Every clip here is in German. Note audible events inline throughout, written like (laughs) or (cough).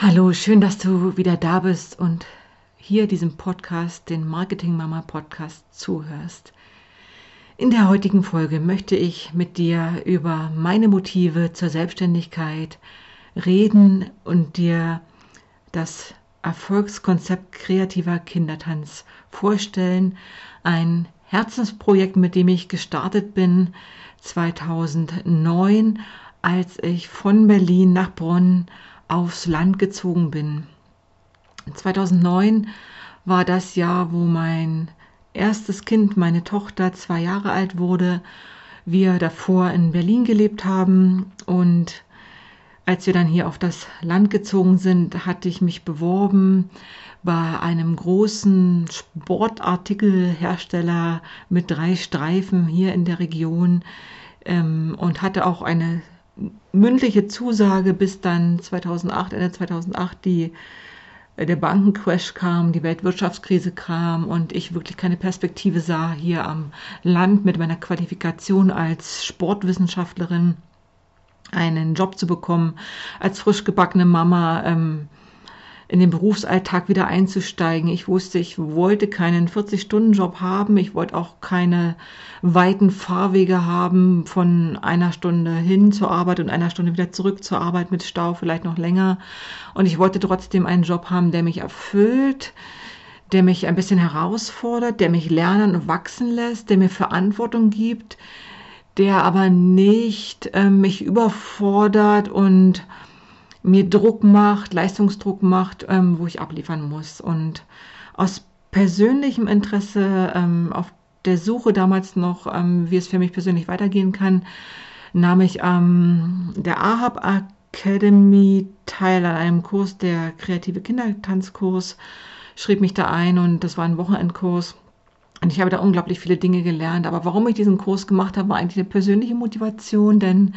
Hallo, schön, dass du wieder da bist und hier diesem Podcast, den Marketing Mama Podcast, zuhörst. In der heutigen Folge möchte ich mit dir über meine Motive zur Selbstständigkeit reden und dir das Erfolgskonzept kreativer Kindertanz vorstellen. Ein Herzensprojekt, mit dem ich gestartet bin 2009, als ich von Berlin nach Bonn aufs Land gezogen bin. 2009 war das Jahr, wo mein erstes Kind, meine Tochter, zwei Jahre alt wurde. Wir davor in Berlin gelebt haben und als wir dann hier auf das Land gezogen sind, hatte ich mich beworben bei einem großen Sportartikelhersteller mit drei Streifen hier in der Region ähm, und hatte auch eine mündliche Zusage, bis dann 2008, Ende 2008 die, äh, der Bankencrash kam, die Weltwirtschaftskrise kam und ich wirklich keine Perspektive sah hier am Land mit meiner Qualifikation als Sportwissenschaftlerin einen Job zu bekommen, als frisch gebackene Mama. Ähm, in den Berufsalltag wieder einzusteigen. Ich wusste, ich wollte keinen 40-Stunden-Job haben. Ich wollte auch keine weiten Fahrwege haben von einer Stunde hin zur Arbeit und einer Stunde wieder zurück zur Arbeit mit Stau, vielleicht noch länger. Und ich wollte trotzdem einen Job haben, der mich erfüllt, der mich ein bisschen herausfordert, der mich lernen und wachsen lässt, der mir Verantwortung gibt, der aber nicht äh, mich überfordert und mir Druck macht, Leistungsdruck macht, ähm, wo ich abliefern muss. Und aus persönlichem Interesse, ähm, auf der Suche damals noch, ähm, wie es für mich persönlich weitergehen kann, nahm ich ähm, der AHAB Academy teil an einem Kurs, der kreative Kindertanzkurs, schrieb mich da ein und das war ein Wochenendkurs. Und ich habe da unglaublich viele Dinge gelernt. Aber warum ich diesen Kurs gemacht habe, war eigentlich eine persönliche Motivation, denn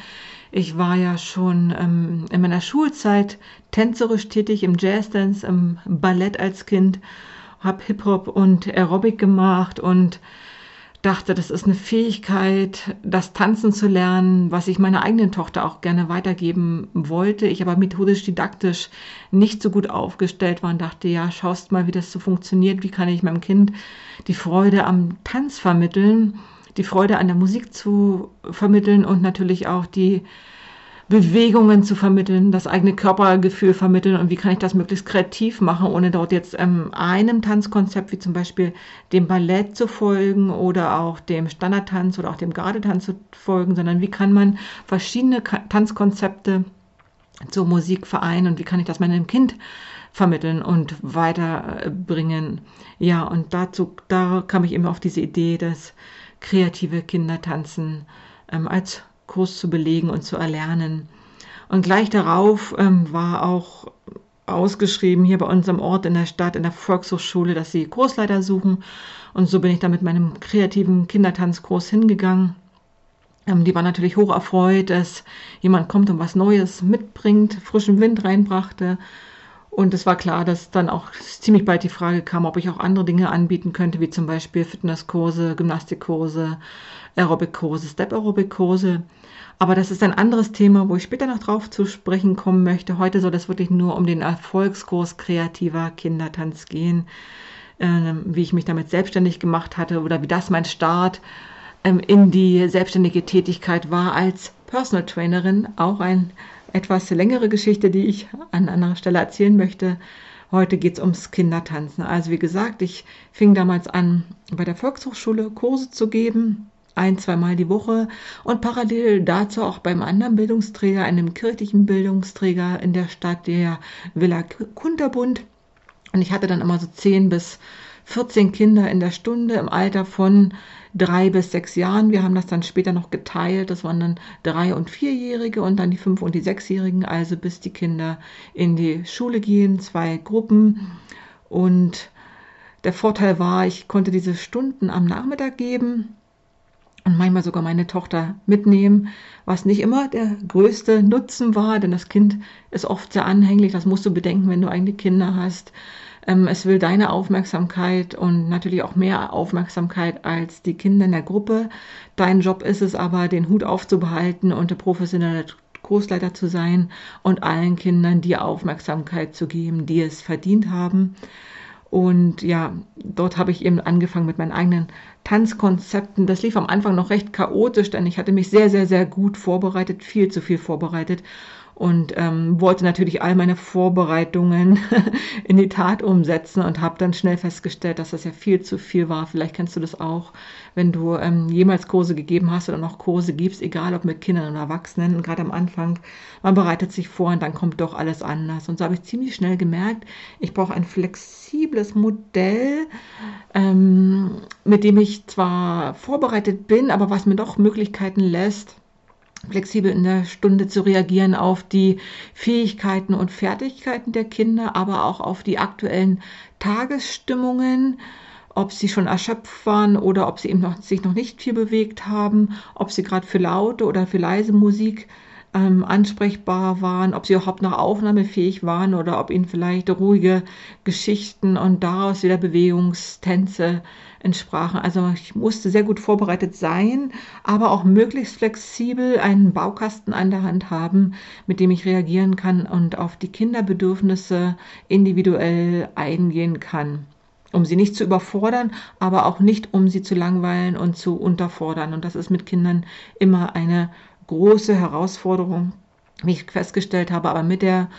ich war ja schon ähm, in meiner Schulzeit tänzerisch tätig im Jazzdance, im Ballett als Kind, habe Hip-Hop und Aerobic gemacht und dachte, das ist eine Fähigkeit, das Tanzen zu lernen, was ich meiner eigenen Tochter auch gerne weitergeben wollte. Ich aber methodisch didaktisch nicht so gut aufgestellt war und dachte, ja, schaust mal, wie das so funktioniert, wie kann ich meinem Kind die Freude am Tanz vermitteln, die Freude an der Musik zu vermitteln und natürlich auch die Bewegungen zu vermitteln, das eigene Körpergefühl vermitteln und wie kann ich das möglichst kreativ machen, ohne dort jetzt ähm, einem Tanzkonzept wie zum Beispiel dem Ballett zu folgen oder auch dem Standardtanz oder auch dem Gardetanz zu folgen, sondern wie kann man verschiedene Tanzkonzepte zur Musik vereinen und wie kann ich das meinem Kind vermitteln und weiterbringen. Ja, und dazu, da kam ich eben auf diese Idee, dass kreative Kindertanzen ähm, als Kurs zu belegen und zu erlernen. Und gleich darauf ähm, war auch ausgeschrieben hier bei unserem Ort in der Stadt, in der Volkshochschule, dass sie Kursleiter suchen. Und so bin ich da mit meinem kreativen Kindertanzkurs hingegangen. Ähm, die war natürlich hoch erfreut, dass jemand kommt und was Neues mitbringt, frischen Wind reinbrachte. Und es war klar, dass dann auch ziemlich bald die Frage kam, ob ich auch andere Dinge anbieten könnte, wie zum Beispiel Fitnesskurse, Gymnastikkurse, Aerobic-Kurse, Step-Aerobic-Kurse. Aber das ist ein anderes Thema, wo ich später noch drauf zu sprechen kommen möchte. Heute soll es wirklich nur um den Erfolgskurs kreativer Kindertanz gehen, äh, wie ich mich damit selbstständig gemacht hatte oder wie das mein Start ähm, in die selbstständige Tätigkeit war als Personal Trainerin. Auch eine etwas längere Geschichte, die ich an anderer Stelle erzählen möchte. Heute geht es ums Kindertanzen. Also wie gesagt, ich fing damals an, bei der Volkshochschule Kurse zu geben ein, zweimal die Woche und parallel dazu auch beim anderen Bildungsträger, einem kirchlichen Bildungsträger in der Stadt, der Villa Kunterbund. Und ich hatte dann immer so 10 bis 14 Kinder in der Stunde im Alter von drei bis sechs Jahren. Wir haben das dann später noch geteilt. Das waren dann drei- und vierjährige und dann die fünf- und die sechsjährigen, also bis die Kinder in die Schule gehen, zwei Gruppen. Und der Vorteil war, ich konnte diese Stunden am Nachmittag geben und manchmal sogar meine Tochter mitnehmen, was nicht immer der größte Nutzen war, denn das Kind ist oft sehr anhänglich, das musst du bedenken, wenn du eigene Kinder hast. Ähm, es will deine Aufmerksamkeit und natürlich auch mehr Aufmerksamkeit als die Kinder in der Gruppe. Dein Job ist es aber, den Hut aufzubehalten und eine professionelle Kursleiter zu sein und allen Kindern die Aufmerksamkeit zu geben, die es verdient haben. Und ja, dort habe ich eben angefangen mit meinen eigenen Tanzkonzepten. Das lief am Anfang noch recht chaotisch, denn ich hatte mich sehr, sehr, sehr gut vorbereitet, viel zu viel vorbereitet und ähm, wollte natürlich all meine Vorbereitungen (laughs) in die Tat umsetzen und habe dann schnell festgestellt, dass das ja viel zu viel war. Vielleicht kennst du das auch, wenn du ähm, jemals Kurse gegeben hast oder noch Kurse gibst, egal ob mit Kindern oder Erwachsenen. Und gerade am Anfang, man bereitet sich vor und dann kommt doch alles anders. Und so habe ich ziemlich schnell gemerkt, ich brauche ein flexibles Modell, ähm, mit dem ich zwar vorbereitet bin, aber was mir doch Möglichkeiten lässt, flexibel in der Stunde zu reagieren auf die Fähigkeiten und Fertigkeiten der Kinder, aber auch auf die aktuellen Tagesstimmungen, ob sie schon erschöpft waren oder ob sie eben noch, sich noch nicht viel bewegt haben, ob sie gerade für laute oder für leise Musik ähm, ansprechbar waren, ob sie überhaupt noch aufnahmefähig waren oder ob ihnen vielleicht ruhige Geschichten und daraus wieder Bewegungstänze entsprachen. Also ich musste sehr gut vorbereitet sein, aber auch möglichst flexibel einen Baukasten an der Hand haben, mit dem ich reagieren kann und auf die Kinderbedürfnisse individuell eingehen kann um sie nicht zu überfordern, aber auch nicht, um sie zu langweilen und zu unterfordern. Und das ist mit Kindern immer eine große Herausforderung, wie ich festgestellt habe. Aber mit der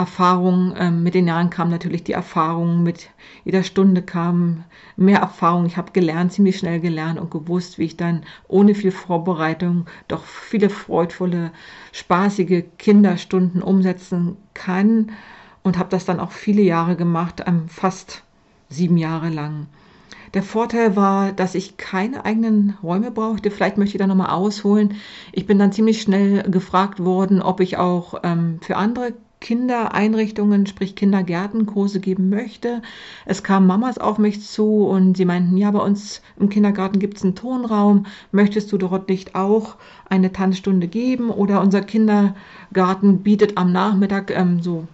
Erfahrung, äh, mit den Jahren kam natürlich die Erfahrung, mit jeder Stunde kam mehr Erfahrung. Ich habe gelernt, ziemlich schnell gelernt und gewusst, wie ich dann ohne viel Vorbereitung doch viele freudvolle, spaßige Kinderstunden umsetzen kann und habe das dann auch viele Jahre gemacht, ähm, fast sieben Jahre lang. Der Vorteil war, dass ich keine eigenen Räume brauchte. Vielleicht möchte ich da nochmal ausholen. Ich bin dann ziemlich schnell gefragt worden, ob ich auch ähm, für andere Kindereinrichtungen, sprich Kindergärtenkurse geben möchte. Es kamen Mamas auf mich zu und sie meinten, ja, bei uns im Kindergarten gibt es einen Tonraum. Möchtest du dort nicht auch eine Tanzstunde geben? Oder unser Kindergarten bietet am Nachmittag ähm, so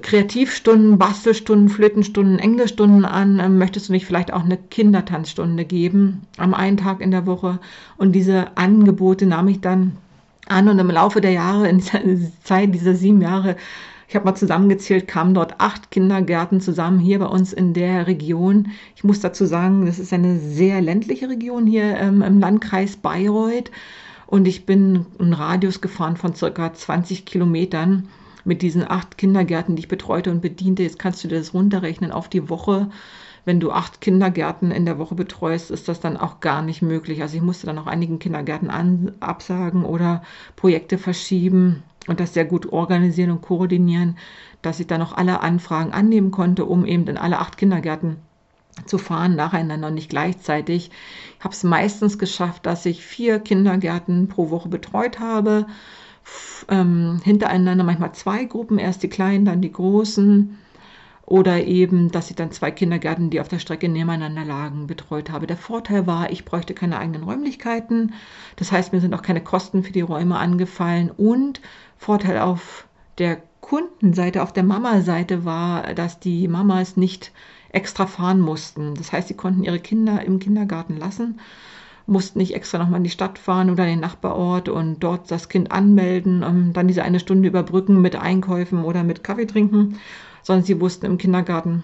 Kreativstunden, Bastelstunden, Flötenstunden, Englischstunden an. Ähm, möchtest du nicht vielleicht auch eine Kindertanzstunde geben am einen Tag in der Woche? Und diese Angebote nahm ich dann an und im Laufe der Jahre, in der (laughs) Zeit dieser sieben Jahre, ich habe mal zusammengezählt, kamen dort acht Kindergärten zusammen hier bei uns in der Region. Ich muss dazu sagen, das ist eine sehr ländliche Region hier ähm, im Landkreis Bayreuth und ich bin einen Radius gefahren von circa 20 Kilometern mit diesen acht Kindergärten, die ich betreute und bediente. Jetzt kannst du dir das runterrechnen auf die Woche. Wenn du acht Kindergärten in der Woche betreust, ist das dann auch gar nicht möglich. Also ich musste dann auch einigen Kindergärten an, absagen oder Projekte verschieben und das sehr gut organisieren und koordinieren, dass ich dann auch alle Anfragen annehmen konnte, um eben in alle acht Kindergärten zu fahren, nacheinander und nicht gleichzeitig. Ich habe es meistens geschafft, dass ich vier Kindergärten pro Woche betreut habe ähm, hintereinander manchmal zwei Gruppen, erst die kleinen, dann die großen. Oder eben, dass ich dann zwei Kindergärten, die auf der Strecke nebeneinander lagen, betreut habe. Der Vorteil war, ich bräuchte keine eigenen Räumlichkeiten. Das heißt, mir sind auch keine Kosten für die Räume angefallen. Und Vorteil auf der Kundenseite, auf der Mama-Seite war, dass die Mamas nicht extra fahren mussten. Das heißt, sie konnten ihre Kinder im Kindergarten lassen mussten nicht extra nochmal in die Stadt fahren oder in den Nachbarort und dort das Kind anmelden, um dann diese eine Stunde überbrücken mit Einkäufen oder mit Kaffee trinken, sondern sie wussten im Kindergarten,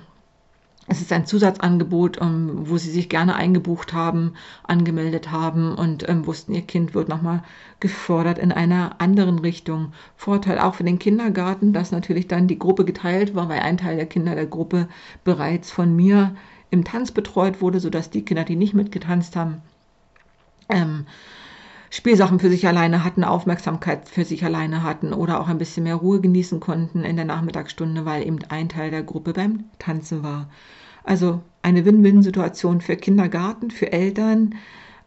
es ist ein Zusatzangebot, um, wo sie sich gerne eingebucht haben, angemeldet haben und ähm, wussten, ihr Kind wird nochmal gefördert in einer anderen Richtung. Vorteil auch für den Kindergarten, dass natürlich dann die Gruppe geteilt war, weil ein Teil der Kinder der Gruppe bereits von mir im Tanz betreut wurde, sodass die Kinder, die nicht mitgetanzt haben, ähm, Spielsachen für sich alleine hatten, Aufmerksamkeit für sich alleine hatten oder auch ein bisschen mehr Ruhe genießen konnten in der Nachmittagsstunde, weil eben ein Teil der Gruppe beim Tanzen war. Also eine Win-Win-Situation für Kindergarten, für Eltern,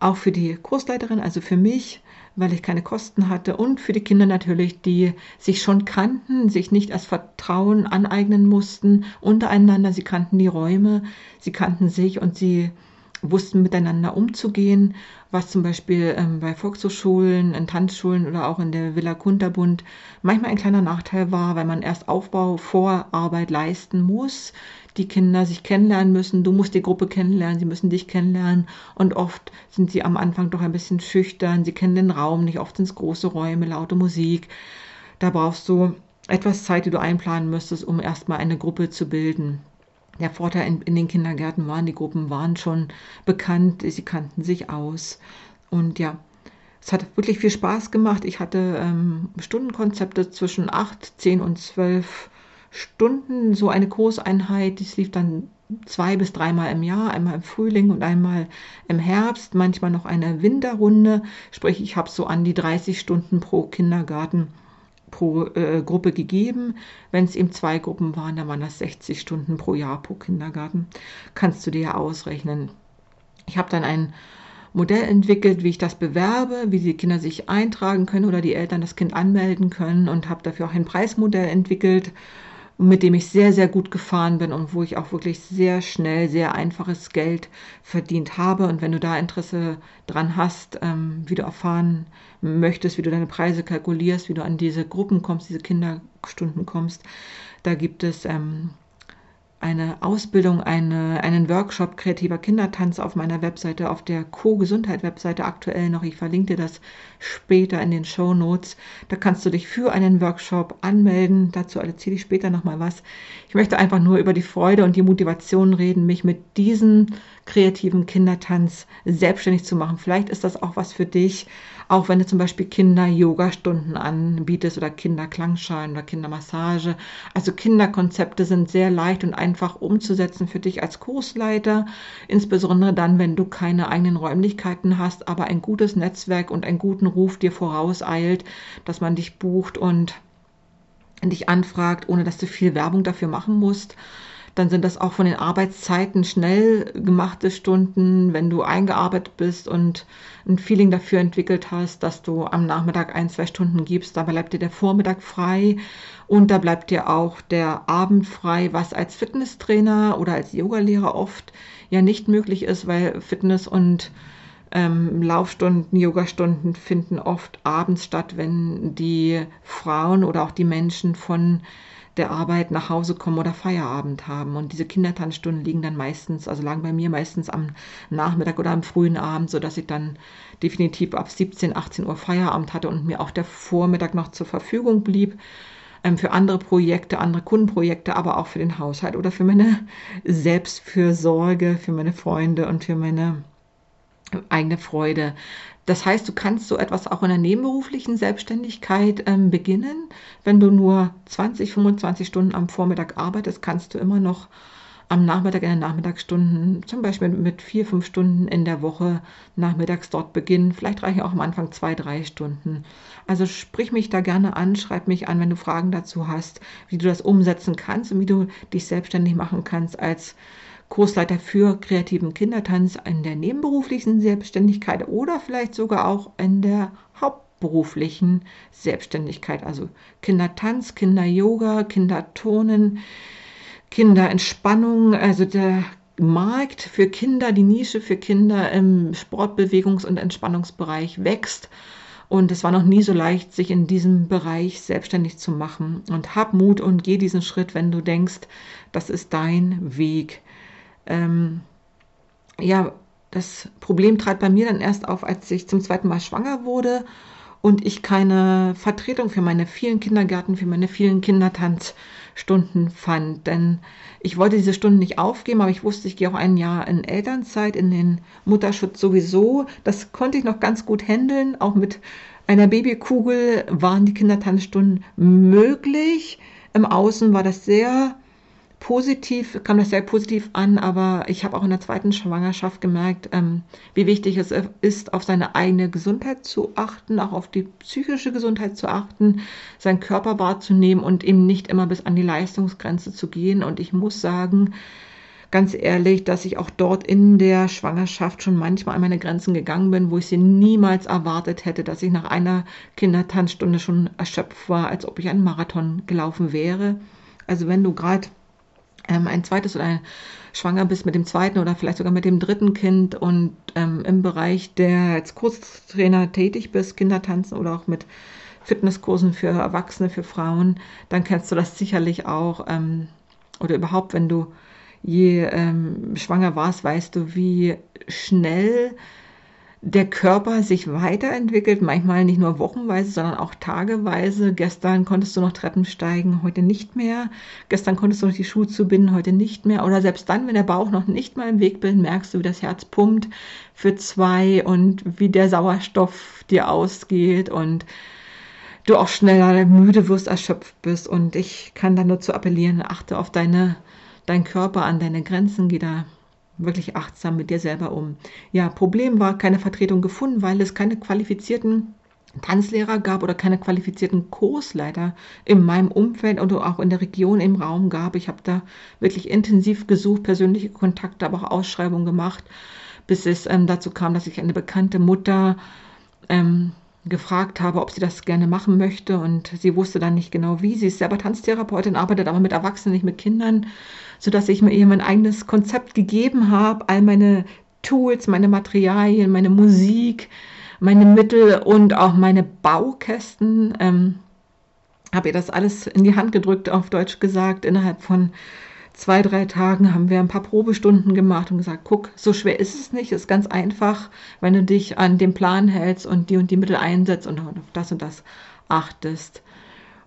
auch für die Kursleiterin, also für mich, weil ich keine Kosten hatte und für die Kinder natürlich, die sich schon kannten, sich nicht als Vertrauen aneignen mussten untereinander. Sie kannten die Räume, sie kannten sich und sie wussten miteinander umzugehen, was zum Beispiel ähm, bei Volkshochschulen, in Tanzschulen oder auch in der Villa Kunterbund manchmal ein kleiner Nachteil war, weil man erst Aufbau, Vorarbeit leisten muss, die Kinder sich kennenlernen müssen, du musst die Gruppe kennenlernen, sie müssen dich kennenlernen und oft sind sie am Anfang doch ein bisschen schüchtern, sie kennen den Raum nicht, oft sind es große Räume, laute Musik. Da brauchst du etwas Zeit, die du einplanen müsstest, um erstmal eine Gruppe zu bilden. Der Vorteil in, in, den Kindergärten waren, die Gruppen waren schon bekannt, sie kannten sich aus. Und ja, es hat wirklich viel Spaß gemacht. Ich hatte ähm, Stundenkonzepte zwischen 8, 10 und 12 Stunden, so eine Kurseinheit. Das lief dann zwei bis dreimal im Jahr, einmal im Frühling und einmal im Herbst, manchmal noch eine Winterrunde. Sprich, ich habe so an die 30 Stunden pro Kindergarten pro äh, Gruppe gegeben. Wenn es eben zwei Gruppen waren, dann waren das 60 Stunden pro Jahr pro Kindergarten. Kannst du dir ja ausrechnen. Ich habe dann ein Modell entwickelt, wie ich das bewerbe, wie die Kinder sich eintragen können oder die Eltern das Kind anmelden können und habe dafür auch ein Preismodell entwickelt mit dem ich sehr, sehr gut gefahren bin und wo ich auch wirklich sehr schnell, sehr einfaches Geld verdient habe. Und wenn du da Interesse dran hast, ähm, wie du erfahren möchtest, wie du deine Preise kalkulierst, wie du an diese Gruppen kommst, diese Kinderstunden kommst, da gibt es ähm, eine Ausbildung, eine, einen Workshop kreativer Kindertanz auf meiner Webseite, auf der Co-Gesundheit-Webseite aktuell noch. Ich verlinke dir das später in den Show Notes. Da kannst du dich für einen Workshop anmelden. Dazu erzähle ich später nochmal was. Ich möchte einfach nur über die Freude und die Motivation reden, mich mit diesem kreativen Kindertanz selbstständig zu machen. Vielleicht ist das auch was für dich auch wenn du zum Beispiel Kinder-Yoga-Stunden anbietest oder Kinderklangschalen oder Kindermassage. Also Kinderkonzepte sind sehr leicht und einfach umzusetzen für dich als Kursleiter, insbesondere dann, wenn du keine eigenen Räumlichkeiten hast, aber ein gutes Netzwerk und einen guten Ruf dir vorauseilt, dass man dich bucht und dich anfragt, ohne dass du viel Werbung dafür machen musst dann sind das auch von den Arbeitszeiten schnell gemachte Stunden, wenn du eingearbeitet bist und ein Feeling dafür entwickelt hast, dass du am Nachmittag ein, zwei Stunden gibst. Da bleibt dir der Vormittag frei und da bleibt dir auch der Abend frei, was als Fitnesstrainer oder als Yogalehrer oft ja nicht möglich ist, weil Fitness und ähm, Laufstunden, Yogastunden finden oft abends statt, wenn die Frauen oder auch die Menschen von der Arbeit nach Hause kommen oder Feierabend haben. Und diese Kindertanzstunden liegen dann meistens, also lagen bei mir meistens am Nachmittag oder am frühen Abend, sodass ich dann definitiv ab 17, 18 Uhr Feierabend hatte und mir auch der Vormittag noch zur Verfügung blieb ähm, für andere Projekte, andere Kundenprojekte, aber auch für den Haushalt oder für meine Selbstfürsorge, für meine Freunde und für meine eigene Freude. Das heißt, du kannst so etwas auch in der nebenberuflichen Selbstständigkeit ähm, beginnen. Wenn du nur 20, 25 Stunden am Vormittag arbeitest, kannst du immer noch am Nachmittag in den Nachmittagsstunden, zum Beispiel mit vier, fünf Stunden in der Woche nachmittags dort beginnen. Vielleicht reichen auch am Anfang zwei, drei Stunden. Also sprich mich da gerne an, schreib mich an, wenn du Fragen dazu hast, wie du das umsetzen kannst und wie du dich selbstständig machen kannst als Kursleiter für kreativen Kindertanz in der nebenberuflichen Selbstständigkeit oder vielleicht sogar auch in der hauptberuflichen Selbstständigkeit. Also Kindertanz, Kinderyoga, Kinderturnen, Kinderentspannung, also der Markt für Kinder, die Nische für Kinder im Sportbewegungs- und Entspannungsbereich wächst. Und es war noch nie so leicht, sich in diesem Bereich selbstständig zu machen. Und hab Mut und geh diesen Schritt, wenn du denkst, das ist dein Weg ähm, ja, das Problem trat bei mir dann erst auf, als ich zum zweiten Mal schwanger wurde und ich keine Vertretung für meine vielen Kindergärten, für meine vielen Kindertanzstunden fand. Denn ich wollte diese Stunden nicht aufgeben, aber ich wusste, ich gehe auch ein Jahr in Elternzeit, in den Mutterschutz sowieso. Das konnte ich noch ganz gut handeln. Auch mit einer Babykugel waren die Kindertanzstunden möglich. Im Außen war das sehr positiv, kam das sehr positiv an, aber ich habe auch in der zweiten Schwangerschaft gemerkt, ähm, wie wichtig es ist, auf seine eigene Gesundheit zu achten, auch auf die psychische Gesundheit zu achten, seinen Körper wahrzunehmen und eben nicht immer bis an die Leistungsgrenze zu gehen. Und ich muss sagen, ganz ehrlich, dass ich auch dort in der Schwangerschaft schon manchmal an meine Grenzen gegangen bin, wo ich sie niemals erwartet hätte, dass ich nach einer Kindertanzstunde schon erschöpft war, als ob ich einen Marathon gelaufen wäre. Also wenn du gerade ähm, ein zweites oder schwanger bist mit dem zweiten oder vielleicht sogar mit dem dritten Kind und ähm, im Bereich der als Kurstrainer tätig bist, Kindertanzen oder auch mit Fitnesskursen für Erwachsene, für Frauen, dann kennst du das sicherlich auch. Ähm, oder überhaupt, wenn du je ähm, schwanger warst, weißt du, wie schnell der Körper sich weiterentwickelt, manchmal nicht nur wochenweise, sondern auch tageweise. Gestern konntest du noch Treppen steigen, heute nicht mehr. Gestern konntest du noch die Schuhe zubinden, heute nicht mehr. Oder selbst dann, wenn der Bauch noch nicht mal im Weg bin, merkst du, wie das Herz pumpt für zwei und wie der Sauerstoff dir ausgeht und du auch schneller müde wirst, erschöpft bist. Und ich kann da nur zu appellieren, achte auf deine, deinen Körper, an deine Grenzen, geh da wirklich achtsam mit dir selber um. Ja, Problem war keine Vertretung gefunden, weil es keine qualifizierten Tanzlehrer gab oder keine qualifizierten Kursleiter in meinem Umfeld oder auch in der Region im Raum gab. Ich habe da wirklich intensiv gesucht, persönliche Kontakte, aber auch Ausschreibungen gemacht, bis es ähm, dazu kam, dass ich eine bekannte Mutter ähm, gefragt habe, ob sie das gerne machen möchte und sie wusste dann nicht genau wie. Sie ist selber Tanztherapeutin, arbeitet aber mit Erwachsenen, nicht mit Kindern, sodass ich mir ihr mein eigenes Konzept gegeben habe, all meine Tools, meine Materialien, meine Musik, meine Mittel und auch meine Baukästen. Ähm, habe ihr das alles in die Hand gedrückt, auf Deutsch gesagt, innerhalb von zwei, drei Tagen haben wir ein paar Probestunden gemacht und gesagt, guck, so schwer ist es nicht, ist ganz einfach, wenn du dich an den Plan hältst und die und die Mittel einsetzt und auf das und das achtest.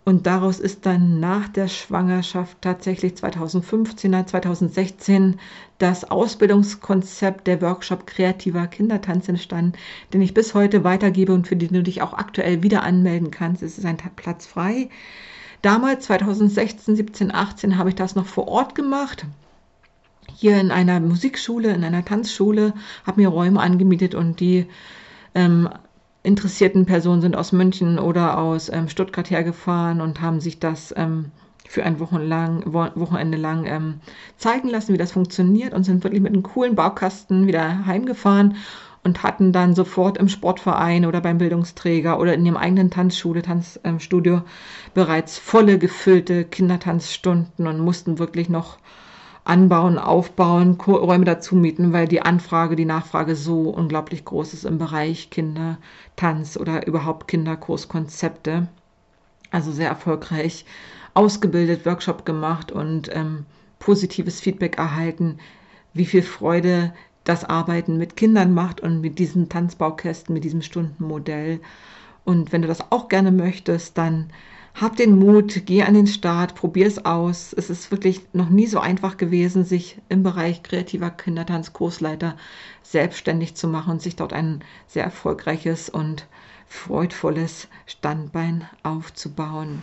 Und daraus ist dann nach der Schwangerschaft tatsächlich 2015er, 2016 das Ausbildungskonzept der Workshop kreativer Kindertanz entstanden, den ich bis heute weitergebe und für den du dich auch aktuell wieder anmelden kannst. Es ist ein Platz frei. Damals, 2016, 17, 18, habe ich das noch vor Ort gemacht. Hier in einer Musikschule, in einer Tanzschule, habe mir Räume angemietet und die ähm, interessierten Personen sind aus München oder aus ähm, Stuttgart hergefahren und haben sich das ähm, für ein Wochenlang, Wochenende lang ähm, zeigen lassen, wie das funktioniert und sind wirklich mit einem coolen Baukasten wieder heimgefahren und hatten dann sofort im Sportverein oder beim Bildungsträger oder in ihrem eigenen Tanzschule, Tanzstudio bereits volle gefüllte Kindertanzstunden und mussten wirklich noch anbauen, aufbauen, Räume dazu mieten, weil die Anfrage, die Nachfrage so unglaublich groß ist im Bereich Kindertanz oder überhaupt Kinderkurskonzepte. Also sehr erfolgreich ausgebildet, Workshop gemacht und ähm, positives Feedback erhalten, wie viel Freude das Arbeiten mit Kindern macht und mit diesen Tanzbaukästen, mit diesem Stundenmodell. Und wenn du das auch gerne möchtest, dann hab den Mut, geh an den Start, probier es aus. Es ist wirklich noch nie so einfach gewesen, sich im Bereich kreativer Kindertanzkursleiter selbstständig zu machen und sich dort ein sehr erfolgreiches und freudvolles Standbein aufzubauen.